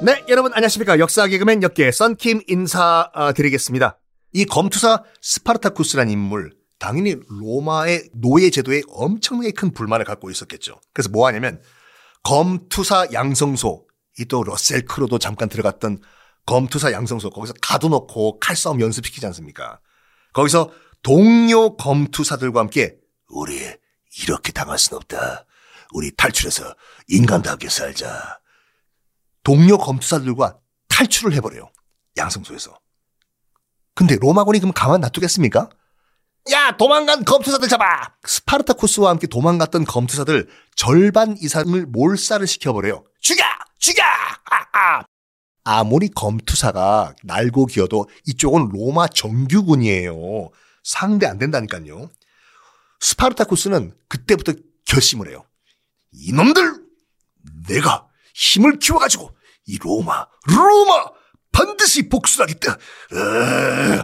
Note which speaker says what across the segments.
Speaker 1: 네, 여러분 안녕하십니까. 역사 개그맨 역계 썬킴 인사드리겠습니다. 이 검투사 스파르타쿠스라는 인물, 당연히 로마의 노예 제도에 엄청나게 큰 불만을 갖고 있었겠죠. 그래서 뭐 하냐면 검투사 양성소, 이 또 러셀 크로도 잠깐 들어갔던 검투사 양성소 거기서 가둬놓고 칼싸움 연습시키지 않습니까? 거기서 동료 검투사들과 함께 우리 이렇게 당할 순 없다. 우리 탈출해서 인간답게 살자. 동료 검투사들과 탈출을 해버려요. 양성소에서. 근데 로마군이 그럼 가만 놔두겠습니까? 야 도망간 검투사들 잡아! 스파르타쿠스와 함께 도망갔던 검투사들 절반 이상을 몰살을 시켜버려요. 죽여! 죽여! 아, 아. 아무리 검투사가 날고 기어도 이쪽은 로마 정규군이에요. 상대 안 된다니까요. 스파르타쿠스는 그때부터 결심을 해요. 이놈들! 내가 힘을 키워가지고 이 로마, 로마! 반드시 복수하겠다. 으...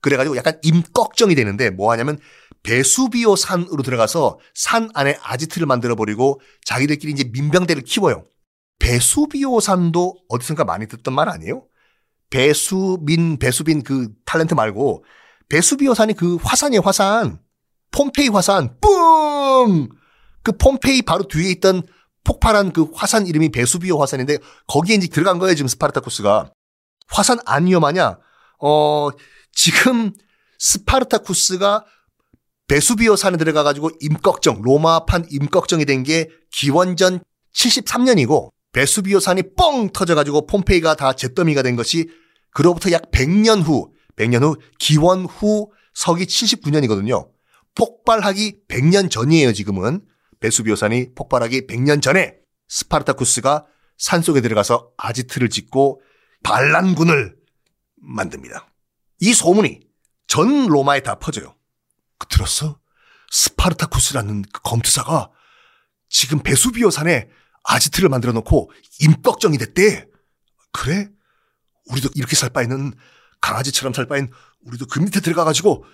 Speaker 1: 그래가지고 약간 임꺽정이 되는데 뭐 하냐면 베수비오 산으로 들어가서 산 안에 아지트를 만들어버리고 자기들끼리 이제 민병대를 키워요. 베수비오 산도 어디선가 많이 듣던 말 아니에요? 배수민, 배수빈 그 탤런트 말고 베수비오 산이 그 화산이에요, 화산. 폼페이 화산, 뿡! 그 폼페이 바로 뒤에 있던 폭발한 그 화산 이름이 베수비오 화산인데 거기에 이제 들어간 거예요, 지금 스파르타쿠스가. 화산 안 위험하냐? 어, 지금 스파르타쿠스가 베수비오 산에 들어가 가지고 임꺽정, 로마판 임꺽정이 된 게 기원전 73년이고 베수비오 산이 뻥 터져 가지고 폼페이가 다 잿더미가 된 것이 그로부터 약 100년 후, 100년 후 기원 후 서기 79년이거든요. 폭발하기 100년 전이에요, 지금은. 베수비오 산이 폭발하기 100년 전에 스파르타쿠스가 산속에 들어가서 아지트를 짓고 반란군을 만듭니다. 이 소문이 전 로마에 다 퍼져요. 그 들었어? 스파르타쿠스라는 그 검투사가 지금 베수비오 산에 아지트를 만들어 놓고 임꺽정이 됐대. 그래? 우리도 이렇게 살 바에는 강아지처럼 살 바엔 우리도 그 밑에 들어가가지고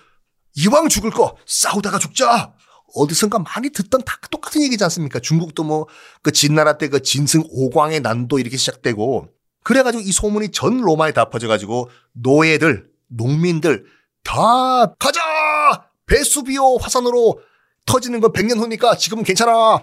Speaker 1: 이왕 죽을 거 싸우다가 죽자. 어디선가 많이 듣던 다 똑같은 얘기지 않습니까? 중국도 뭐 그 진나라 때 그 진승 오광의 난도 이렇게 시작되고 그래가지고 이 소문이 전 로마에 다 퍼져가지고 노예들, 농민들 다 가자! 베수비오 화산으로 터지는 건 100년 후니까 지금은 괜찮아.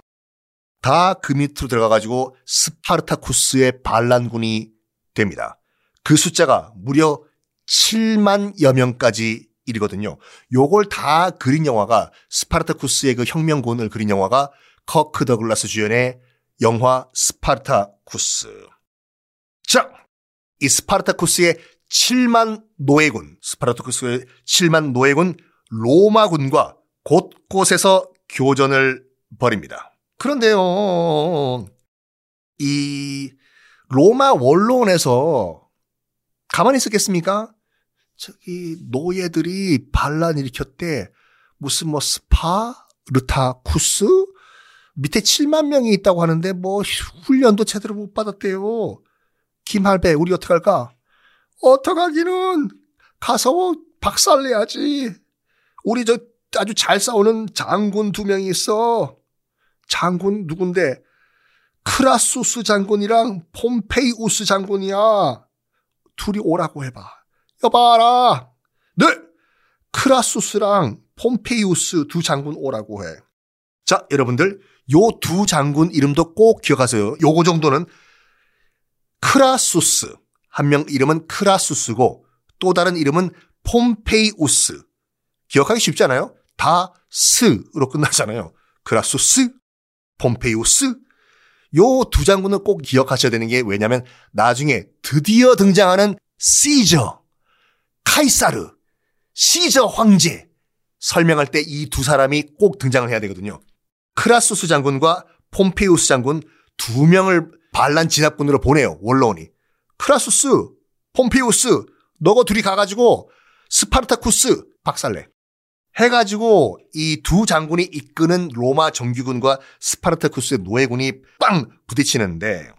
Speaker 1: 다 그 밑으로 들어가가지고 스파르타쿠스의 반란군이 됩니다. 그 숫자가 무려 7만여 명까지 이르거든요. 요걸 다 그린 영화가 스파르타쿠스의 그 혁명군을 그린 영화가 커크 더글라스 주연의 영화 스파르타쿠스. 자, 이 스파르타쿠스의 7만 노예군, 스파르타쿠스의 7만 노예군 로마군과 곳곳에서 교전을 벌입니다. 그런데요, 이 로마 원론에서 가만히 있었겠습니까? 저기 노예들이 반란 일으켰대. 무슨 뭐 스파 르타쿠스 밑에 7만 명이 있다고 하는데 뭐 훈련도 제대로 못 받았대요. 김할배 우리 어떡할까? 어떡하기는 가서 박살내야지. 우리 저 아주 잘 싸우는 장군 두 명이 있어. 장군 누군데? 크라수스 장군이랑 폼페이우스 장군이야. 둘이 오라고 해봐. 여봐라. 네! 크라수스랑 폼페이우스 두 장군 오라고 해. 자, 여러분들, 요 두 장군 이름도 꼭 기억하세요. 요거 정도는 크라수스. 한 명 이름은 크라수스고 또 다른 이름은 폼페이우스. 기억하기 쉽잖아요. 다 스로 끝나잖아요. 크라수스, 폼페이우스. 요 두 장군을 꼭 기억하셔야 되는 게 왜냐면 나중에 드디어 등장하는 시저, 카이사르, 시저 황제 설명할 때 이 두 사람이 꼭 등장을 해야 되거든요. 크라수스 장군과 폼페이우스 장군 두 명을 반란 진압군으로 보내요. 원로원이. 크라수스, 폼페이우스, 너거 둘이 가가지고 스파르타쿠스 박살내. 해가지고 이 두 장군이 이끄는 로마 정규군과 스파르타쿠스의 노예군이 빵 부딪히는데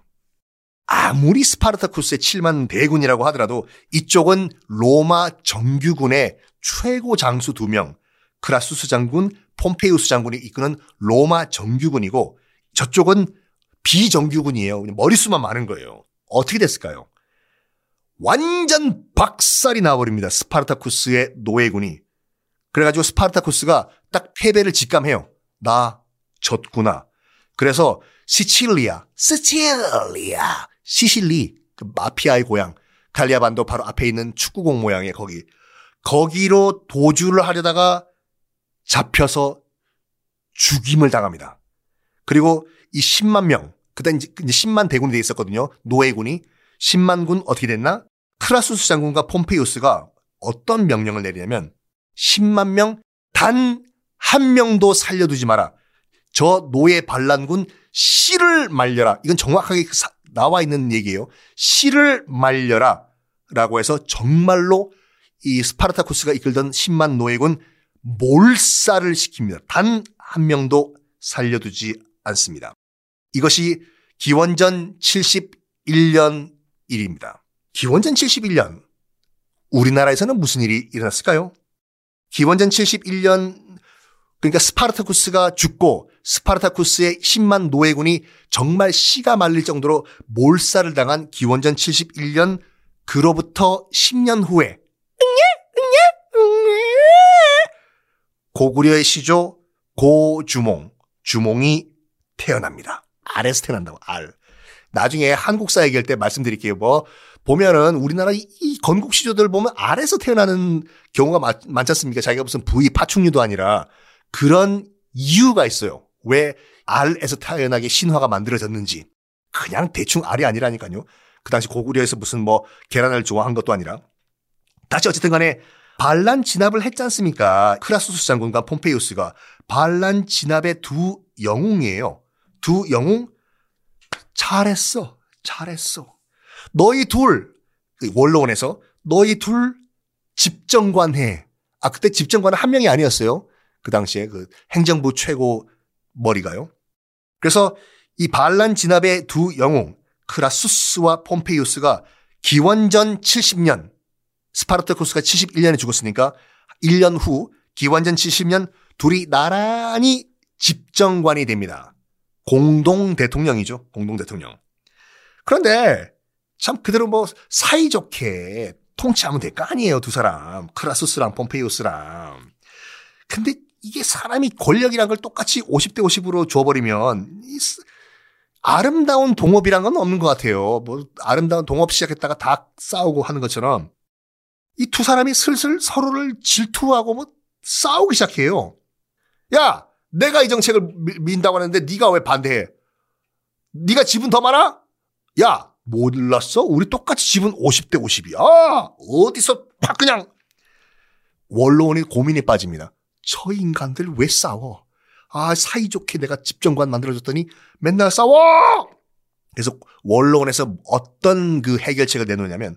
Speaker 1: 아무리 스파르타쿠스의 7만 대군이라고 하더라도 이쪽은 로마 정규군의 최고 장수 두 명, 크라수스 장군, 폼페이우스 장군이 이끄는 로마 정규군이고 저쪽은 비정규군이에요. 머릿수만 많은 거예요. 어떻게 됐을까요? 완전 박살이 나버립니다. 스파르타쿠스의 노예군이. 그래가지고 스파르타쿠스가 딱 패배를 직감해요. 나 졌구나. 그래서 시칠리아, 시칠리아, 시실리, 그 마피아의 고향, 이탈리아반도 바로 앞에 있는 축구공 모양의 거기. 거기로 도주를 하려다가 잡혀서 죽임을 당합니다. 그리고 이 10만 명, 그때 이제 10만 대군이 돼 있었거든요. 노예군이. 10만 군 어떻게 됐나? 크라수스 장군과 폼페이우스가 어떤 명령을 내리냐면 10만 명 단 한 명도 살려두지 마라. 저 노예 반란군 씨를 말려라. 이건 정확하게 나와 있는 얘기예요. 씨를 말려라. 라고 해서 정말로 이 스파르타쿠스가 이끌던 10만 노예군 몰살을 시킵니다. 단 한 명도 살려두지 않습니다. 이것이 기원전 71년 일입니다. 기원전 71년 우리나라에서는 무슨 일이 일어났을까요? 기원전 71년 그러니까 스파르타쿠스가 죽고 스파르타쿠스의 10만 노예군이 정말 씨가 말릴 정도로 몰살을 당한 기원전 71년 그로부터 10년 후에 고구려의 시조 고주몽 주몽이 태어납니다. 알에서 태어난다고 알. 나중에 한국사 얘기할 때 말씀드릴게요. 뭐 보면은 우리나라 이, 건국 시조들 보면 알에서 태어나는 경우가 많, 많지 않습니까? 자기가 무슨 부위 파충류도 아니라 그런 이유가 있어요. 왜 알에서 태어나게 신화가 만들어졌는지. 그냥 대충 알이 아니라니까요. 그 당시 고구려에서 무슨 뭐 계란을 좋아한 것도 아니라. 다시 어쨌든 간에 반란 진압을 했지 않습니까? 크라수스 장군과 폼페이우스가 반란 진압의 두 영웅이에요. 두 영웅 잘했어. 잘했어. 너희 둘그 원로원에서 너희 둘 집정관 해. 아 그때 집정관은 한 명이 아니었어요. 그 당시에 그 행정부 최고 머리가요. 그래서 이 반란 진압의 두 영웅 크라수스와 폼페이우스가 기원전 70년 스파르타쿠스가 71년에 죽었으니까 1년 후 기원전 70년 둘이 나란히 집정관이 됩니다. 공동 대통령이죠. 공동 대통령. 그런데 참 그대로 뭐 사이좋게 통치하면 될 거 아니에요. 두 사람. 크라수스랑 폼페이우스랑. 근데 이게 사람이 권력이란 걸 똑같이 50대 50으로 줘버리면 아름다운 동업이란 건 없는 것 같아요. 뭐 아름다운 동업 시작했다가 다 싸우고 하는 것처럼 이 두 사람이 슬슬 서로를 질투하고 뭐 싸우기 시작해요. 야, 내가 이 정책을 민다고 하는데 네가 왜 반대해? 네가 지분 더 많아? 야, 몰랐어? 우리 똑같이 지분 50대 50이야. 어디서 팍 그냥 원로원이 고민에 빠집니다. 저 인간들 왜 싸워? 아, 사이좋게 내가 집정관 만들어줬더니 맨날 싸워! 그래서 원로원에서 어떤 그 해결책을 내놓냐면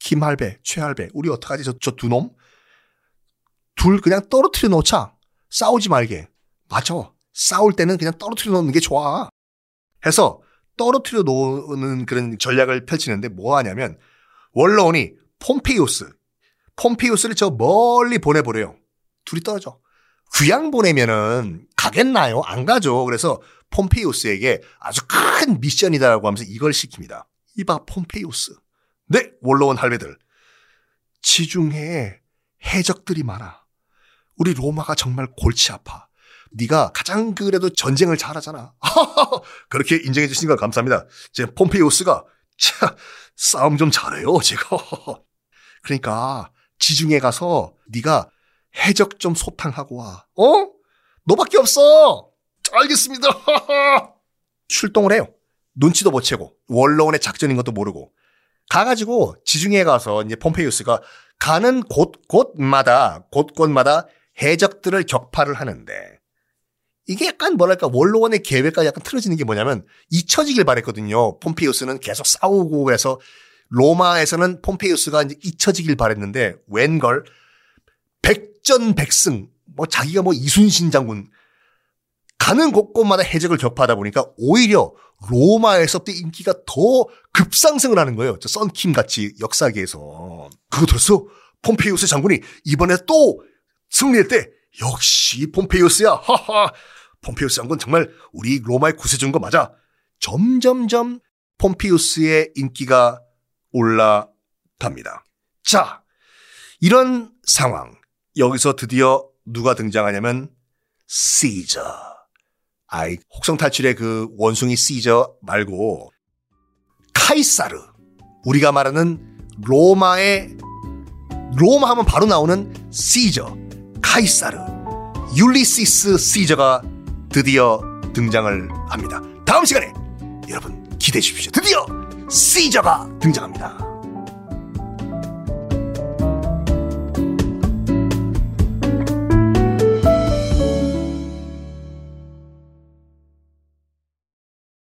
Speaker 1: 김할배, 최할배, 우리 어떡하지? 저, 저 두 놈? 둘 그냥 떨어뜨려 놓자. 싸우지 말게. 맞아. 싸울 때는 그냥 떨어뜨려 놓는 게 좋아. 해서 떨어뜨려 놓는 그런 전략을 펼치는데 뭐 하냐면 원로원이 폼페이오스, 폼페이오스를 저 멀리 보내버려요. 둘이 떨어져. 귀양 보내면은 가겠나요? 안 가죠. 그래서 폼페이오스에게 아주 큰 미션이다라고 하면서 이걸 시킵니다. 이봐 폼페이오스. 네, 원로원 할배들. 지중해에 해적들이 많아. 우리 로마가 정말 골치 아파. 네가 가장 그래도 전쟁을 잘하잖아. 그렇게 인정해 주시니까 감사합니다. 제 폼페이오스가 차 싸움 좀 잘해요, 제가. 그러니까 지중해 가서 네가 해적 좀 소탕하고 와. 어? 너밖에 없어. 알겠습니다. 출동을 해요. 눈치도 못 채고 원로원의 작전인 것도 모르고 가가지고 지중해 가서 이제 폼페이우스가 가는 곳곳마다 곳곳마다 해적들을 격파를 하는데 이게 약간 뭐랄까 원로원의 계획과 약간 틀어지는 게 뭐냐면 잊혀지길 바랬거든요. 폼페이우스는 계속 싸우고 해서 로마에서는 폼페이우스가 이제 잊혀지길 바랬는데 웬걸 백전백승 뭐 자기가 뭐 이순신 장군 가는 곳곳마다 해적을 격파하다 보니까 오히려 로마에서 때 인기가 더 급상승을 하는 거예요. 저 썬킴 같이 역사계에서. 그거 들었어? 폼페이우스 장군이 이번에 또 승리할 때 역시 폼페이우스야. 하하. 폼페이우스 장군 정말 우리 로마의 구세주인 거 맞아. 점점점 폼피우스의 인기가 올라갑니다. 자, 이런 상황. 여기서 드디어 누가 등장하냐면 시저. 아이, 혹성 탈출의 그 원숭이 시저 말고 카이사르. 우리가 말하는 로마의 로마 하면 바로 나오는 시저. 카이사르. 율리시스 시저가 드디어 등장을 합니다. 다음 시간에 여러분 기대해 주십시오. 드디어 시저가 등장합니다.